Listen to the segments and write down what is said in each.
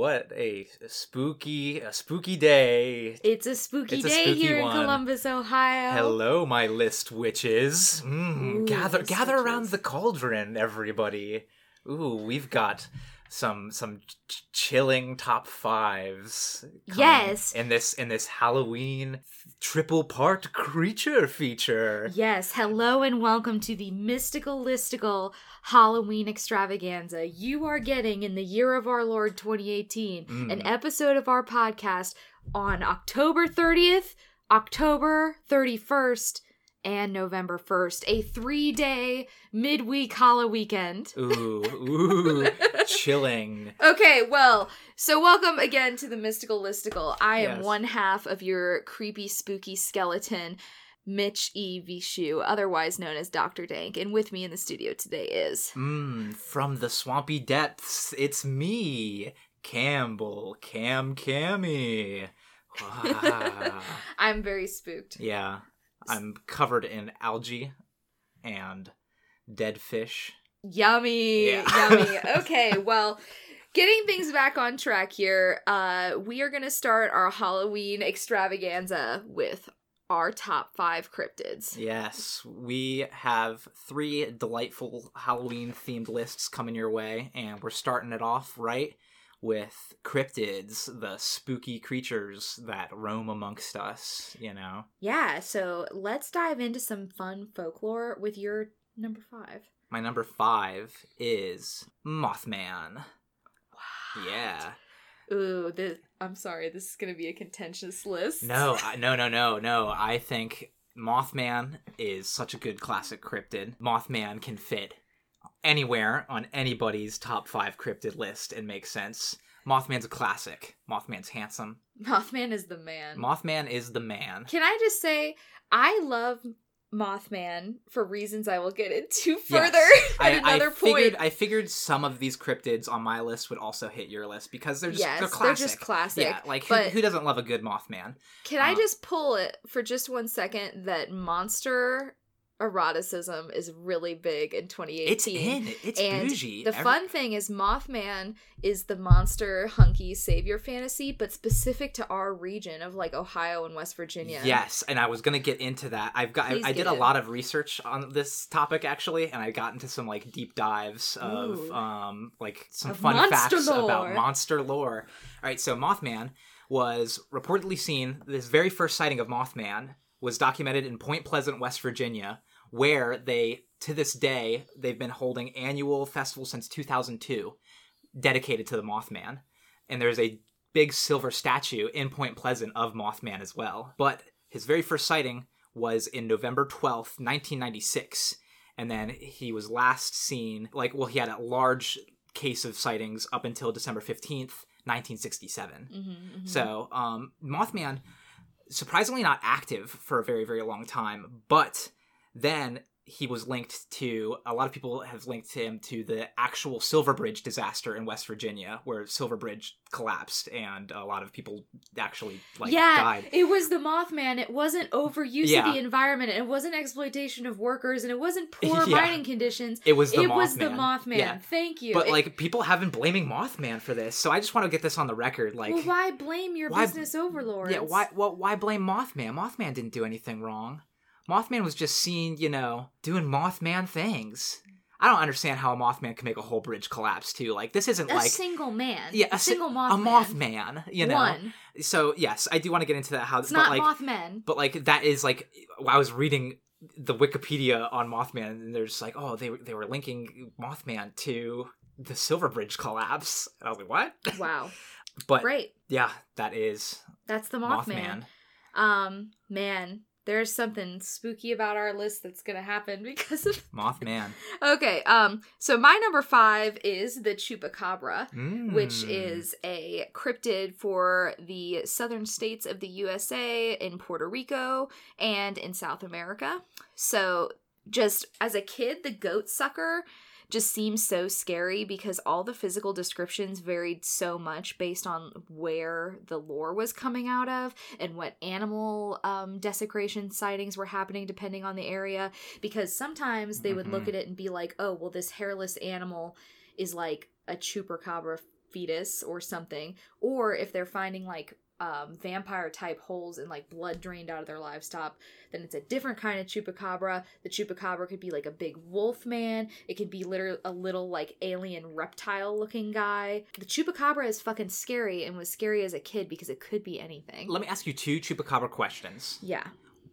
what a spooky, a spooky day. It's a spooky It's a day spooky here one. in Columbus, Ohio. Hello, my list witches. Mm, Ooh, gather, gather around the cauldron, everybody. Ooh, we've got some some ch- chilling top fives. Yes. in this in this Halloween triple part creature feature. Yes, hello and welcome to the mystical listicle Halloween extravaganza. You are getting in the year of our Lord 2018 Mm. an episode of our podcast on October 30th, October 31st, and November 1st, a three day midweek Halloween weekend. Ooh, ooh, chilling. Okay, well, so welcome again to the Mystical Listicle. I am Yes. one half of your creepy, spooky skeleton, Mitch E. Vishu, otherwise known as Dr. Dank, and with me in the studio today is. Mmm, from the swampy depths, it's me, Campbell, Cam Cammy. Wow. I'm very spooked. yeah, I'm covered in algae and dead fish. Yummy, Yeah. yummy. Okay, well, getting things back on track here, uh, we are going to start our Halloween extravaganza with our top five cryptids. Yes, we have three delightful Halloween themed lists coming your way, and we're starting it off right with cryptids, the spooky creatures that roam amongst us, you know. Yeah, so let's dive into some fun folklore with your number five. My number five is Mothman. Wow. Yeah. Ooh, this, I'm sorry, this is gonna be a contentious list. No, I, no, no, no, no. I think Mothman is such a good classic cryptid. Mothman can fit anywhere on anybody's top five cryptid list and make sense. Mothman's a classic. Mothman's handsome. Mothman is the man. Mothman is the man. Can I just say, I love Mothman for reasons I will get into Yes. further I, at another I figured point. I figured some of these cryptids on my list would also hit your list because they're just yes, they're classic. just classic. Yeah, like who, who doesn't love a good Mothman? can I uh, just pull it for just one second that monster eroticism is really big in 2018? It's in. It's and bougie. the Every- fun thing is Mothman is the monster hunky savior fantasy, but specific to our region of like Ohio and West Virginia. Yes, and I was gonna get into that. I've got. I, Please I did a lot of research on this topic actually, and I got into some like deep dives of Ooh. um like some Of fun facts lore. about monster lore. All right, so Mothman was reportedly seen. This very first sighting of Mothman was documented in Point Pleasant, West Virginia, where they to this day they've been holding annual festival since 2002, dedicated to the Mothman, and there's a big silver statue in Point Pleasant of Mothman as well. But his very first sighting was in November 12th, 1996. And then he was last seen, like, well, he had a large case of sightings up until December 15th, 1967. Mhm, mhm. So, um, Mothman, surprisingly not active for a very, very long time, but then he was linked to a lot of people have linked him to the actual Silver Bridge disaster in West Virginia, where Silver Bridge collapsed and a lot of people actually like yeah, died. it was the Mothman. It wasn't overuse Yeah. of the environment. It wasn't exploitation of workers, and it wasn't poor Yeah. mining conditions. It was the it Mothman. was the Mothman. Yeah. Thank you. But It- like people have been blaming Mothman for this, so I just want to get this on the record. Like, well, why blame your why- business overlords? yeah, why, well, why blame Mothman? Mothman didn't do anything wrong. Mothman was just seen, you know, doing Mothman things. I don't understand how a Mothman can make a whole bridge collapse too. Like this isn't A like a single man. yeah, a, si- single a Mothman. A Mothman, you know. One. So yes, I do want to get into that. How, It's not like, Mothman. but like that is like I was reading the Wikipedia on Mothman, and they're just like, oh, they were- they were linking Mothman to the Silver Bridge collapse. And I was like, what? Wow. But Great. yeah, that is That's the Mothman. Mothman. Um, man, there's something spooky about our list that's gonna happen because of Mothman. Okay, um, so my number five is the Chupacabra, which Mm. is a cryptid for the southern states of the USA, in Puerto Rico, and in South America. So, just as a kid, the goat sucker just seems so scary because all the physical descriptions varied so much based on where the lore was coming out of and what animal um, desecration sightings were happening depending on the area because sometimes they would look Mhm. at it and be like oh well this hairless animal is like a chupacabra fetus or something, or if they're finding like um, vampire type holes and like blood drained out of their livestock, then it's a different kind of chupacabra. The chupacabra could be like a big wolf man. It could be literally a little like alien reptile looking guy. The chupacabra is fucking scary and was scary as a kid because it could be anything. Let me ask you two chupacabra questions. yeah,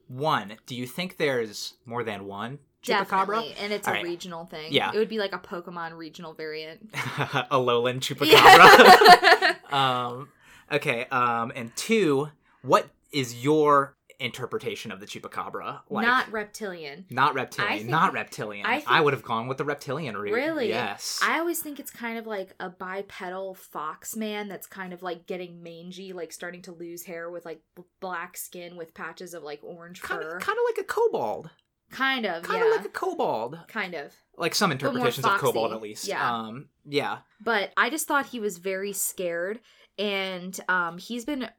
One, do you think there's more than one chupacabra? definitely, and it's a All right. regional thing. Yeah. it would be like a Pokemon regional variant. a lowland chupacabra. Yeah. um, okay. Um, and two, what is your interpretation of the chupacabra? Like, Not reptilian. not reptilian. Think- not reptilian. I I, would have gone with the reptilian route. Really? Yes. I always think it's kind of like a bipedal fox man that's kind of like getting mangy, like starting to lose hair with like black skin with patches of like orange kind fur. of, kind of like a kobold. kind of, Kind yeah. of like a kobold. kind of. Like some interpretations of kobold, at least. Yeah. Um. Yeah. But I just thought he was very scared. And um, he's been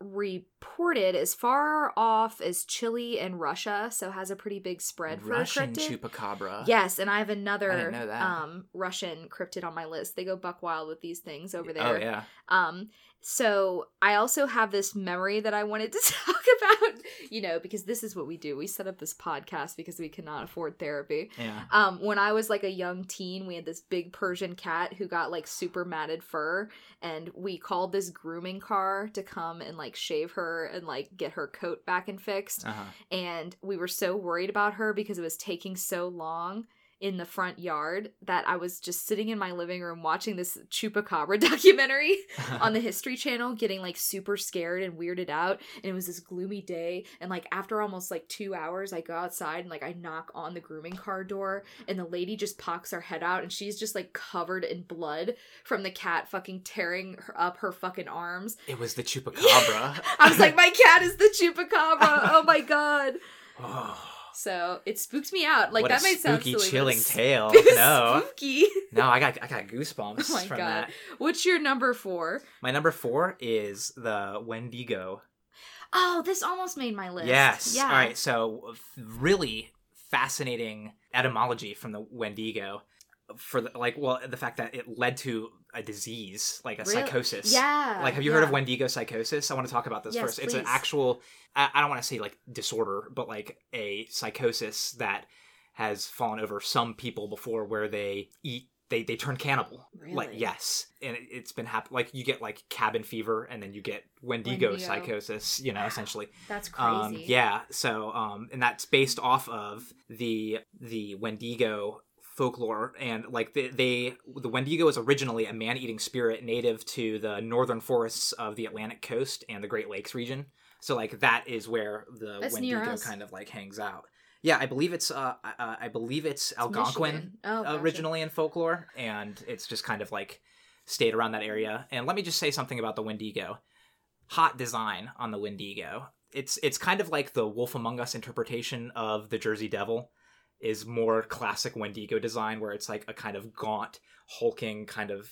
reported as far off as Chile and Russia, so has a pretty big spread for Russian a cryptid. chupacabra. Yes, and I have another I didn't know that. um Russian cryptid on my list. They go buck wild with these things over there. Oh yeah. Um, so I also have this memory that I wanted to talk about, you know, because this is what we do. We set up this podcast because we cannot afford therapy. Yeah. Um, when I was like a young teen, we had this big Persian cat who got like super matted fur, and we called this grooming car to come and like shave her and like get her coat back and fixed. Uh-huh. And we were so worried about her because it was taking so long in the front yard that I was just sitting in my living room watching this chupacabra documentary on the History Channel, getting like super scared and weirded out. And it was this gloomy day. And like after almost like two hours, I go outside and like I knock on the grooming car door, and the lady just pocks her head out, and she's just like covered in blood from the cat fucking tearing her up her fucking arms. It was the chupacabra. I was like, my cat is the chupacabra. Oh my god. oh, So it spooked me out. Like what that might sound spooky, silly, chilling tale. No, spooky. no, I got I got goosebumps Oh my from god. that. What's your number four? My number four is the Wendigo. Oh, this almost made my list. Yes. Yeah. All right. So really fascinating etymology from the Wendigo. For the, like, well, the fact that it led to a disease, like a Really? psychosis. Yeah. Like, have you heard of. Wendigo psychosis? I want to talk about this Yes, first. It's an actual, I, don't want to say like disorder, but like a psychosis that has fallen over some people before where they eat, they, they turn cannibal. Like, Really? yes. And it, it's been happening. Like, you get like cabin fever and then you get Wendigo, Wendigo. psychosis, you know, essentially. That's crazy. Um, yeah. So, um, and that's based off of the the Wendigo folklore, and like they, they the Wendigo is originally a man-eating spirit native to the northern forests of the Atlantic coast and the Great Lakes region. So, like that is where the That's Wendigo kind of like hangs out. Yeah, I believe it's uh, uh I believe it's, It's Algonquin Oh, gotcha. originally in folklore, and it's just kind of like stayed around that area. And let me just say something about the Wendigo. Hot design on the Wendigo. It's it's kind of like the Wolf Among Us interpretation of the Jersey Devil is more classic Wendigo design where it's like a kind of gaunt, hulking kind of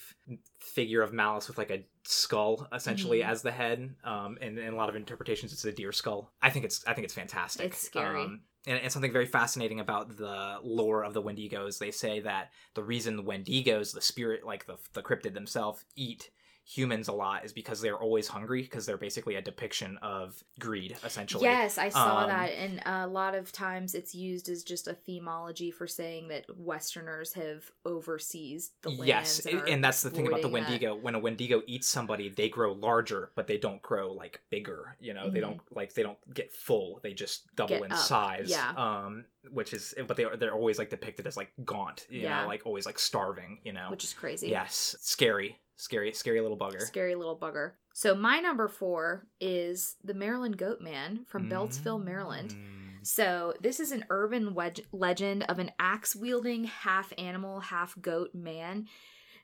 figure of malice with like a skull essentially Mhm. as the head. Um, and in a lot of interpretations, it's a deer skull. I think it's I think it's fantastic. It's scary. Um, and, and something very fascinating about the lore of the Wendigos, they say that the reason the Wendigos, the spirit, like the the cryptid themselves, eat humans a lot is because they're always hungry because they're basically a depiction of greed, essentially. Yes, I saw Um, that, and a lot of times it's used as just a themology for saying that Westerners have overseas the. Yes, and, and, that's the thing about the exploiting that. Wendigo. When a Wendigo eats somebody, they grow larger, but they don't grow like bigger. You know, they Mhm. don't like they don't get full. They just double Get in up, size. yeah. Um, which is, but they are they're always like depicted as like gaunt. You Yeah. know, like always like starving. You know, which is crazy. yes, scary, scary, scary little bugger. Scary little bugger. So my number four is the Maryland Goat Man from Beltsville, Maryland. Mm. So this is an urban legend of an axe-wielding, half animal, half goat man.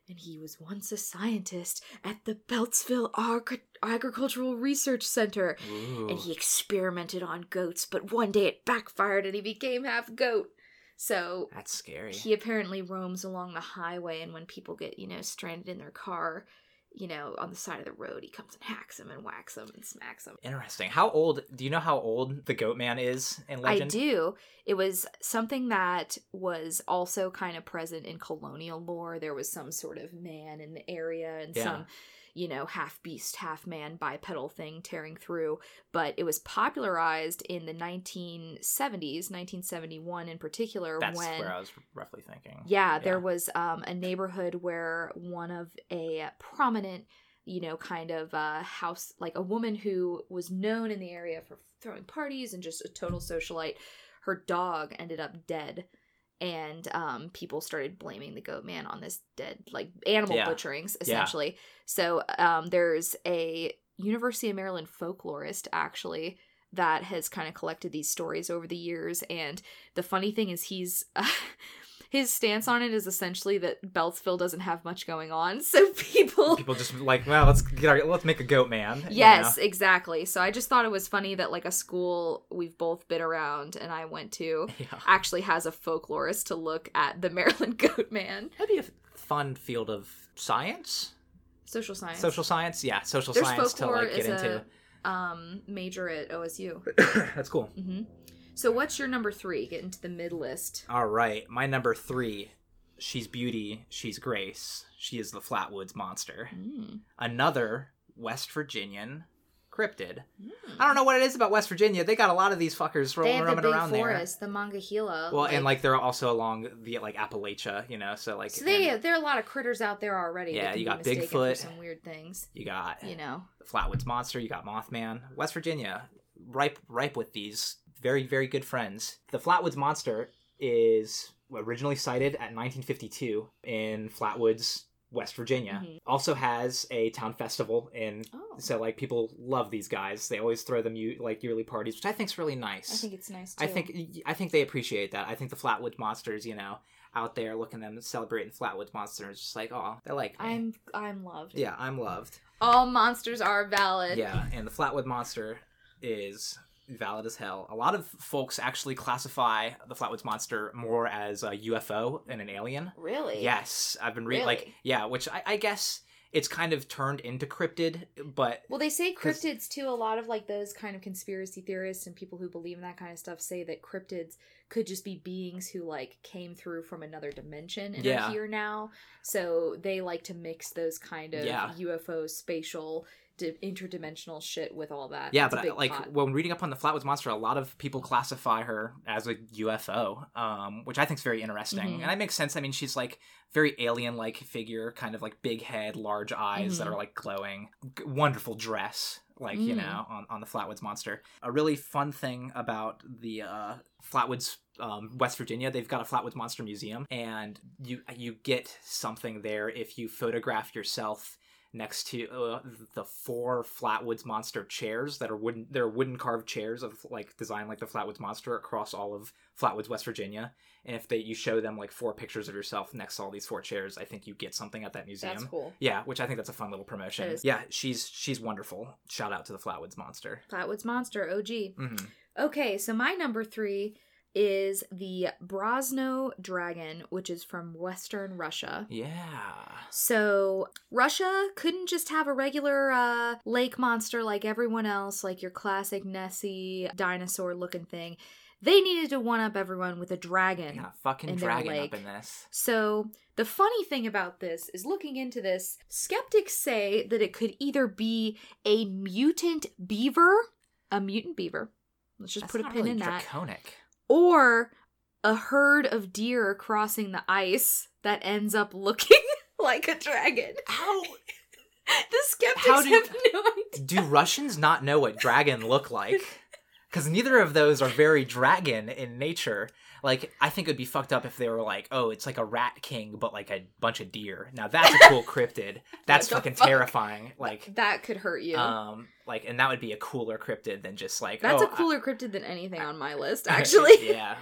And he was once a scientist at the Beltsville Agri- Agricultural Research Center. Ooh. And he experimented on goats, but one day it backfired and he became half goat. So That's scary. he apparently roams along the highway, and when people get, you know, stranded in their car, you know, on the side of the road, he comes and hacks them and whacks them and smacks them. Interesting. How old? Do you know how old the Goat Man is in legend? I do. It was something that was also kind of present in colonial lore. There was some sort of man in the area and Yeah. some, you know, half beast, half man bipedal thing tearing through. But it was popularized in the 1970s, 1971 in particular, That's when. where I was roughly thinking. Yeah, there was um, a neighborhood where one of a prominent, you know, kind of uh, house, like a woman who was known in the area for throwing parties and just a total socialite, her dog ended up dead. And um, people started blaming the goat man on this dead, like animal Yeah. butcherings, essentially. So um, there's a University of Maryland folklorist, actually, that has kind of collected these stories over the years. And the funny thing is, he's his stance on it is essentially that Beltsville doesn't have much going on, so people. People just like, well, let's get our, let's make a Goat Man. you Yes, know? exactly. So I just thought it was funny that like a school we've both been around and I went to Yeah. actually has a folklorist to look at the Maryland Goat Man. That'd be a fun field of science, Social science. social science. Yeah, social There's science to like get is into. a um, major at OSU. That's cool. hmm So what's your number three? Get into the mid list. All right, my number three. She's beauty. She's grace. She is the Flatwoods monster. Mm. Another West Virginian cryptid. Mm. I don't know what it is about West Virginia. They got a lot of these fuckers rolling have the roaming big around forest, the Monongahela. there. Well, and like they're also along the like Appalachia, you know. So like, so they and there are a lot of critters out there already. Yeah, you got Bigfoot. some weird things. you got You know, the Flatwoods monster. You got Mothman. West Virginia, ripe, ripe with these very, very good friends. The Flatwoods monster is originally sighted at 1952 in Flatwoods, West Virginia. Mhm. Also has a town festival in. oh, So like people love these guys. They always throw them you like yearly parties, which I think is really nice. I think it's nice. Too. I think I think they appreciate that. I think the Flatwoods monsters, you know, out there looking them celebrating Flatwoods monsters, just like oh, they're like me. I'm I'm loved. yeah, I'm loved. All monsters are valid. Yeah, and the Flatwood monster is valid as hell. A lot of folks actually classify the Flatwoods monster more as a UFO and an alien. Really? Yes, I've been reading like yeah, which I, I guess it's kind of turned into cryptid, but Well, they say cryptids too. A lot of like those kind of conspiracy theorists and people who believe in that kind of stuff say that cryptids could just be beings who like came through from another dimension and Yeah. are here now. So they like to mix those kind of Yeah. UFO spatial di- interdimensional shit with all that. yeah, a but like pot. when reading up on the Flatwoods monster, a lot of people classify her as a UFO, um, which I think is very interesting, Mhm. and that makes sense. I mean, she's like very alien-like figure, kind of like big head, large eyes that Mhm. are like glowing, G- wonderful dress, like you Mm. know, on, on the Flatwoods monster. A really fun thing about the uh, Flatwoods. Um, West Virginia, they've got a Flatwoods Monster Museum, and you you get something there if you photograph yourself next to uh, the four Flatwoods Monster chairs that are wooden. They're wooden carved chairs of like designed like the Flatwoods Monster across all of Flatwoods, West Virginia. And if they you show them like four pictures of yourself next to all these four chairs, I think you get something at that museum. that's cool. Yeah, which I think that's a fun little promotion. Yeah, she's she's wonderful. Shout out to the Flatwoods Monster. Flatwoods Monster, OG. hmm Okay, so my number three is the Brosno Dragon, which is from Western Russia. Yeah. So Russia couldn't just have a regular uh, lake monster like everyone else, like your classic Nessie dinosaur looking thing. They needed to one up everyone with a dragon. Yeah, fucking dragon up in this. So the funny thing about this is looking into this, skeptics say that it could either be a mutant beaver, a mutant beaver. Let's just That's put a pin really in that. Or a herd of deer crossing the ice that ends up looking like a dragon. How The skeptics How do- have no idea. do Russians not know what dragon look like? Because neither of those are very dragon in nature. Like, I think it would be fucked up if they were like, oh, it's like a rat king, but like a bunch of deer. Now that's a cool cryptid. That's fucking fuck? terrifying. Like, That could hurt you. um, like, and that would be a cooler cryptid than just like. That's oh, a cooler cryptid than anything on my list, actually. yeah,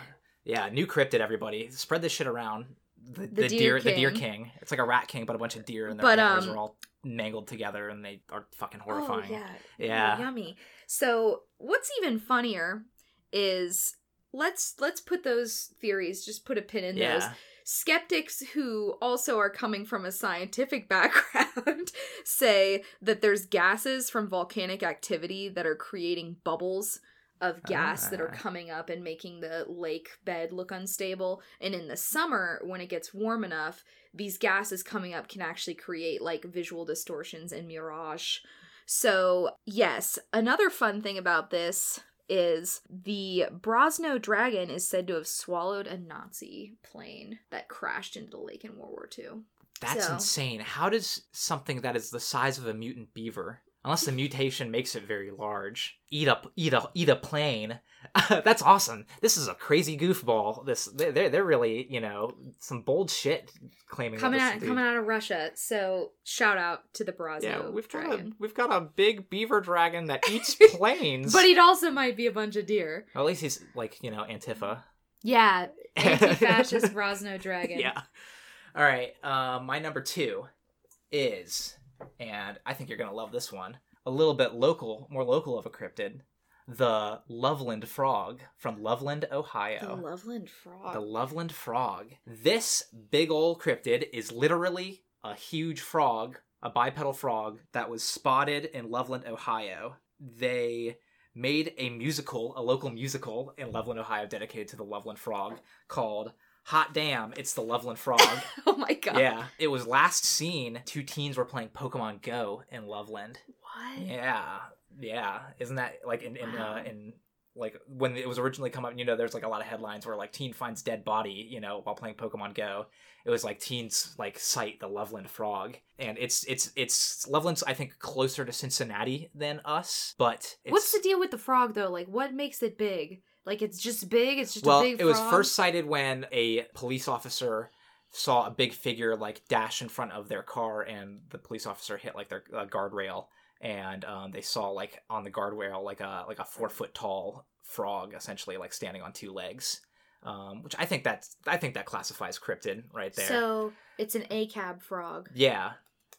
yeah. New cryptid, everybody. Spread this shit around. The, The the, deer deer, the deer king. It's like a rat king, but a bunch of deer, and their But, um, are all mangled together, and they are fucking Oh, horrifying. yeah. Yeah. Ooh, yummy. So what's even funnier is let's let's put those theories, just put a pin in those. Skeptics who also are coming from a scientific background say that there's gases from volcanic activity that are creating bubbles of gas that are Ah. coming up and making the lake bed look unstable. And in the summer, when it gets warm enough, these gases coming up can actually create like visual distortions and mirage. So, yes, another fun thing about this is the Brosno dragon is said to have swallowed a Nazi plane that crashed into the lake in World War II. That's So- insane. How does something that is the size of a mutant beaver, unless the mutation makes it very large, eat up eat a eat a plane? That's awesome. This is a crazy goofball. This they- they're they're really you know some bold shit claiming Coming out coming out of Russia. So shout out to the Brosno Yeah, we've got a we've got a big beaver dragon that eats planes. But it also might be a bunch of deer. At least he's like you know Antifa. Yeah, anti-fascist Brosno dragon. Yeah. All right. Um, my number two is, and I think you're gonna love this one. A little bit local, more local of a cryptid, the Loveland frog from Loveland, Ohio. The Loveland frog. The Loveland frog. This big old cryptid is literally a huge frog, a bipedal frog that was spotted in Loveland, Ohio. They made a musical, a local musical in Loveland, Ohio, dedicated to the Loveland frog called Hot Damn, It's the Loveland Frog. oh my god. yeah. It was last seen, two teens were playing Pokemon Go in Loveland. What? Yeah, yeah. Isn't that like in in Wow. uh, in like when it was originally come up? You know, there's like a lot of headlines where like teen finds dead body, you know, while playing Pokemon Go. It was like teens like sight the Loveland frog, and it's it's it's Loveland's I think closer to Cincinnati than us, but it's, What's the deal with the frog though? Like, what makes it big? Like, it's just big. It's just well, a big. it was first sighted when a police officer saw a big figure like dash in front of their car, and the police officer hit like their uh, guardrail, and um, they saw like on the guardrail like a like a four foot tall frog, essentially like standing on two legs. Um, which I think that's I think that classifies cryptid right there. So it's an acab frog. yeah,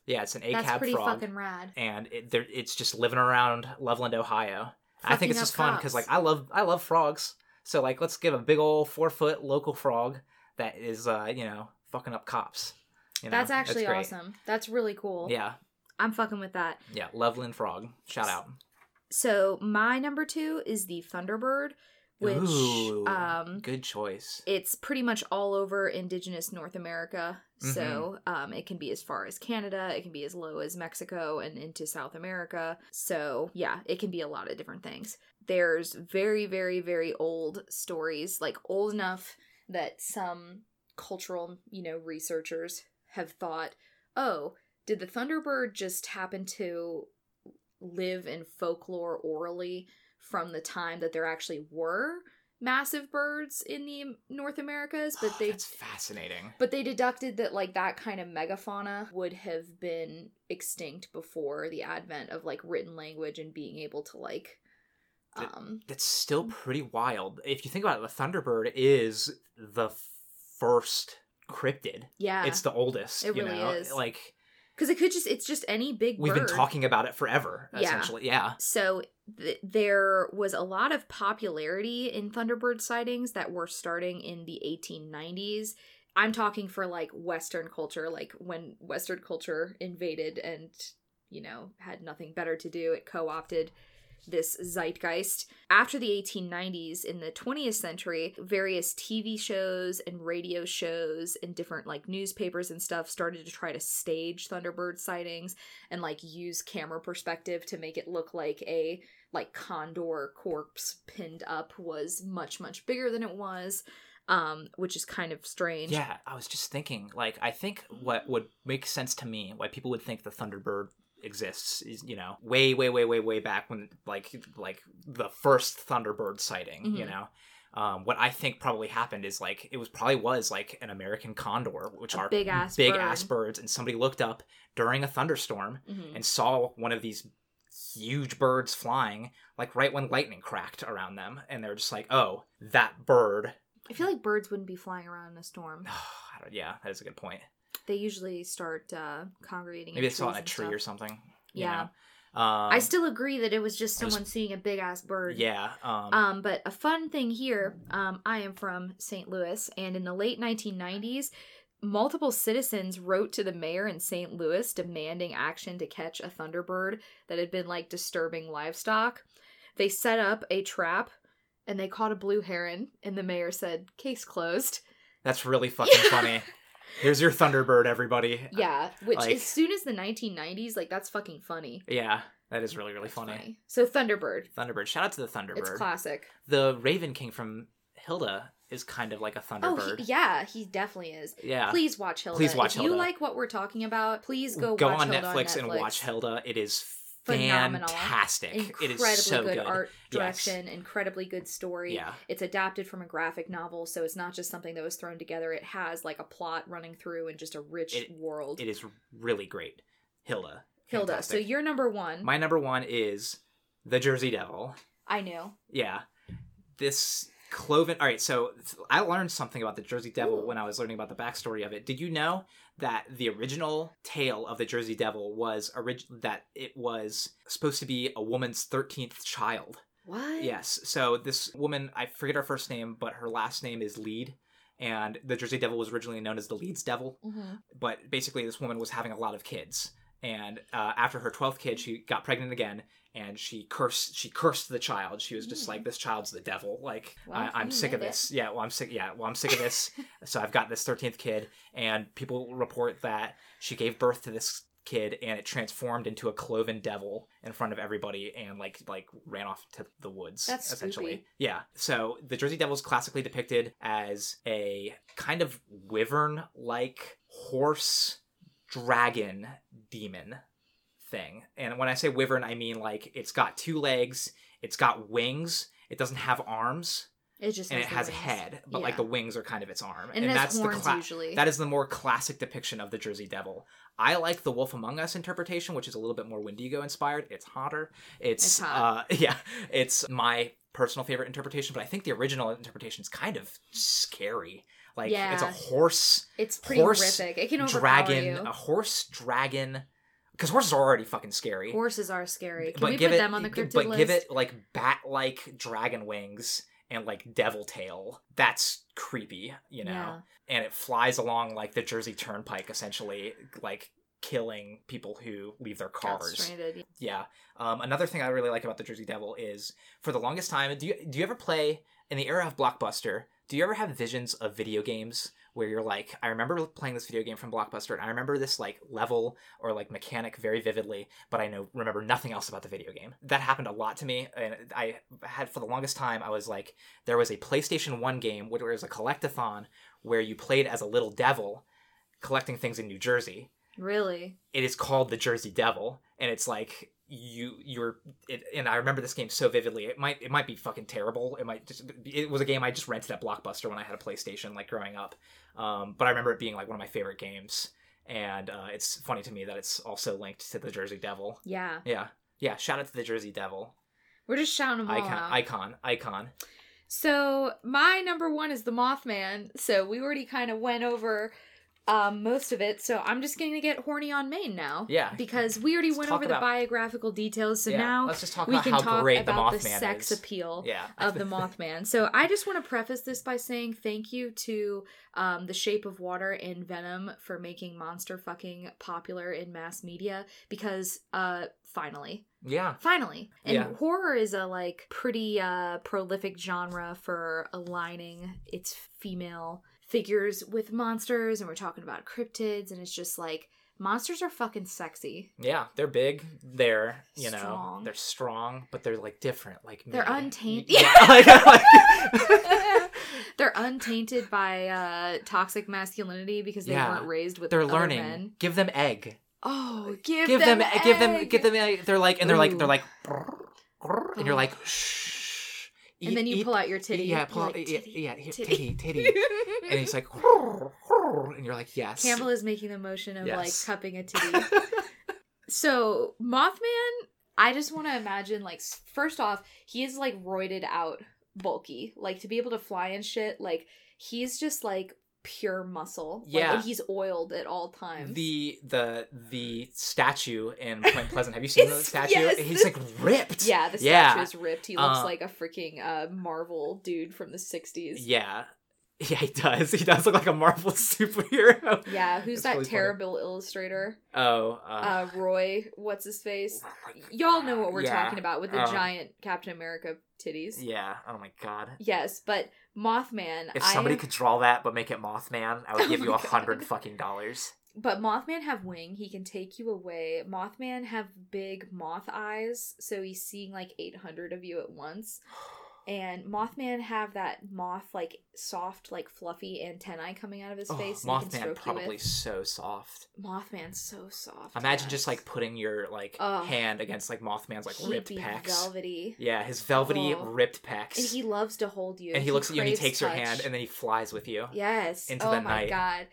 yeah, it's an That's ACAB pretty frog, fucking rad. and it, it's just living around Loveland, Ohio. I think it's just fun because like I love I love frogs. So like let's give a big old four foot local frog that is uh you know fucking up cops. You know, That's actually great. awesome. That's really cool. Yeah, I'm fucking with that. yeah, Loveland frog. Shout out. So my number two is the Thunderbird, which Ooh, um good choice. it's pretty much all over indigenous North America. So Mm-hmm. um, it can be as far as Canada, it can be as low as Mexico and into South America. So yeah, it can be a lot of different things. There's very, very, very old stories, like old enough that some cultural, you know, researchers have thought, oh, did the Thunderbird just happen to live in folklore orally from the time that there actually were massive birds in the North Americas, but Oh, they that's fascinating. but they deducted that like that kind of megafauna would have been extinct before the advent of like written language and being able to like um That's still pretty wild. If you think about it, the Thunderbird is the first cryptid. yeah It's the oldest. It you really know? is. Like because it could just it's just any big we've bird. been talking about it forever. Yeah. Essentially, yeah. so th- there was a lot of popularity in thunderbird sightings that were starting in the 1890s i'm talking for like western culture like when western culture invaded and you know had nothing better to do it co-opted this zeitgeist. After the 1890s in the 20th century various tv shows and radio shows and different like newspapers and stuff started to try to stage thunderbird sightings and like use camera perspective to make it look like a like condor corpse pinned up was much much bigger than it was um which is kind of strange Yeah, I was just thinking, like, I think what would make sense to me, why people would think the Thunderbird exists is, you know, way, way, way, way, way back when, like, like the first Thunderbird sighting, you Mhm. know. Um, what I think probably happened is like it was probably was like an American condor, which A are big-ass big bird. ass birds, and somebody looked up during a thunderstorm Mhm. and saw one of these huge birds flying, like right when lightning cracked around them, and they're just like, "Oh, that bird." i feel like birds wouldn't be flying around in a storm I don't- yeah, that is a good point. they usually start uh congregating Maybe they saw it in a tree and or stuff. something. you Yeah. Um, I still agree that it was just it was- someone seeing a big ass bird. yeah. Um, Um, but a fun thing here, um, I am from St. Louis, and in the late 1990s, multiple citizens wrote to the mayor in St. Louis demanding action to catch a thunderbird that had been like disturbing livestock. They set up a trap and they caught a blue heron, and the mayor said, "Case closed." that's really fucking funny. Here's your Thunderbird, everybody. Yeah, which Like- as soon as the 1990s, like that's fucking funny. Yeah, that is really really funny. So Thunderbird, Thunderbird. Shout out to the Thunderbird. it's classic. the Raven King from Hilda is kind of like a Oh, Thunderbird. he, yeah, he definitely is. yeah. Please watch Hilda. Please watch if you like what we're talking about, please go, Go watch on Hilda Netflix, on Netflix and watch Hilda. It is Phenomenal. fantastic. Incredibly it is so good, good. art Yes. direction, incredibly good story. Yeah. It's adapted from a graphic novel, so it's not just something that was thrown together. It has like a plot running through and just a rich It- world. It is really great. Hilda. Hilda. Fantastic. So you're number one. My number one is the Jersey Devil. I knew. Yeah. This cloven. All right, so I learned something about the Jersey Devil Ooh. when I was learning about the backstory of it. Did you know that the original tale of the Jersey Devil was orig- that it was supposed to be a woman's 13th child? What? Yes. So this woman, I forget her first name, but her last name is Lead. And the Jersey Devil was originally known as the Leeds Devil. hmm But basically, this woman was having a lot of kids. And uh, after her 12th kid, she got pregnant again. And she cursed. She cursed the child. She was just Mm. like, "This child's the devil. Like, Well, I, I'm sick of made it. this. Yeah, well, I'm sick. Yeah, well, I'm sick of this. so I've got this 13th kid, and people report that she gave birth to this kid, and it transformed into a cloven devil in front of everybody, and like like ran off to the woods. That's essentially. spooky. Yeah. So the Jersey Devil is classically depicted as a kind of wyvern-like horse dragon demon thing. And when I say wyvern, I mean like it's got two legs, it's got wings, it doesn't have arms, It just and it the has a head, but like the wings are kind of its arm. and, it has that's the cla- usually. that is the more classic depiction of the Jersey Devil. I like the Wolf Among Us interpretation, which is a little bit more Wendigo inspired. It's hotter. It's, It's hot. uh yeah, it's my personal favorite interpretation, but I think the original interpretation is kind of scary. Like it's a horse it's pretty horse horrific. It can dragon, a horse dragon because horses are already fucking scary. Horses are scary. Can but we give put it, them on the cryptid but list? give it like bat-like dragon wings and like devil tail. That's creepy, you know. Yeah. And it flies along like the Jersey Turnpike, essentially, like killing people who leave their cars. Yeah. Um, another thing I really like about the Jersey Devil is, for the longest time, do you do you ever play in the era of Blockbuster? Do you ever have visions of video games where you're like, I remember playing this video game from Blockbuster, and I remember this like level or like mechanic very vividly, but I know remember nothing else about the video game. That happened a lot to me, and I had for the longest time I was like, there was a PlayStation One game where there was a collectathon where you played as a little devil collecting things in New Jersey Really? it is called the Jersey Devil, and it's like you you're it, and I remember this game so vividly. It might it might be fucking terrible. It might just it was a game I just rented at Blockbuster when I had a PlayStation like growing up. Um, but I remember it being like one of my favorite games, and uh, it's funny to me that it's also linked to the Jersey Devil. Yeah. Yeah, yeah. Shout out to the Jersey Devil We're just shouting them all icon, out. icon, icon. So my number one is the Mothman. So we already kind of went over um, most of it. So I'm just going to get horny on main now. Yeah. Because we already Let's went over about- the biographical details. So yeah, now let's just talk we about can how talk great the Mothman the sex is. appeal Yeah, of the Mothman. So I just want to preface this by saying thank you to um, The Shape of Water and Venom for making monster fucking popular in mass media because uh finally yeah, finally and Yeah. horror is a like pretty uh prolific genre for aligning its female figures with monsters and we're talking about cryptids and it's just like monsters are fucking sexy yeah. They're big. They're you know they're strong, but they're like different. Like They're me. untainted. Yeah, like, like- they're untainted by uh toxic masculinity because they Yeah. weren't raised with they're learning. men. Give them egg. oh give, Give them, them, give them give them egg. They're like and they're like they're like and you're like shh. And then you Eat- pull out your titty Yeah, pull out, like, titty, yeah, here, titty. titty, titty. and he's like and you're like, yes. Campbell is making the motion of Yes. like cupping a titty. so Mothman, I just want to imagine like first off, he is like roided out, bulky, like to be able to fly and shit. Like he's just like pure muscle. Like, Yeah. and he's oiled at all times. The the the statue in Point Pleasant. Have you seen the statue? yes. He's like ripped. yeah, the statue Yeah. is ripped. He looks Uh, like a freaking uh, Marvel dude from the '60s. Yeah. Yeah, he does. He does look like a Marvel superhero. Yeah, who's It's that really funny. terrible illustrator? Oh, uh, Uh, Roy, what's his face? Y'all know what we're Yeah. talking about with the Um, giant Captain America titties. Yeah. Oh my god. Yes, but Mothman. If I somebody could draw that but make it Mothman, I would Oh give you a hundred fucking dollars. But Mothman have wing. He can take you away. Mothman have big moth eyes, so he's seeing like 800 of you at once. And Mothman have that moth like soft, like fluffy antennae coming out of his Oh, face. he Mothman probably so soft. Mothman's so soft. Imagine yes. just like putting your like hand against like Mothman's like ripped be pecs. velvety. Yeah, his velvety Oh. ripped pecs. And he loves to hold you. and he looks at you and he takes your hand and then he flies with you. Yes. into oh the my night. god.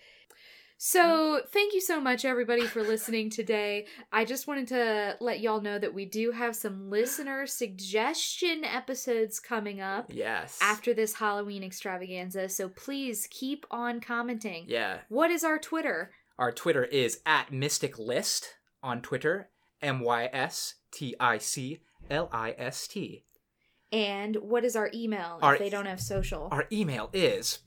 Mm-hmm. So, thank you so much, everybody, for listening today. I just wanted to let y'all know that we do have some listener suggestion episodes coming up Yes. after this Halloween extravaganza. So, please keep on commenting. Yeah. What is our Twitter? Our Twitter is at Mystic List on Twitter. M Y S T I C L I S T. And what is our email Our- if they don't have social? Our email is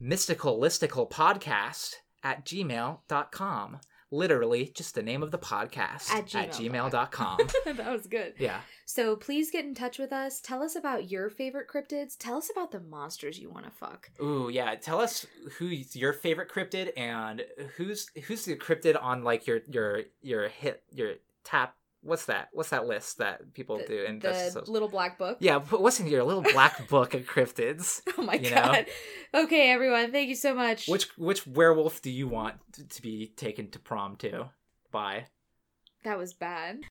mystical listicle podcast at gmail.com. Literally just the name of the podcast At at gmail. gmail.com. that was good. yeah. So please get in touch with us. Tell us about your favorite cryptids. Tell us about the monsters you want to fuck. Ooh, yeah. Tell us who's your favorite cryptid and who's who's the cryptid on like your your your hit your tap what's that? What's that list that people The- do and the little black book. Yeah, but what's in your little black book of cryptids? Oh my You know? god. Okay, everyone. Thank you so much. Which which werewolf do you want to be taken to prom to? By? that was bad.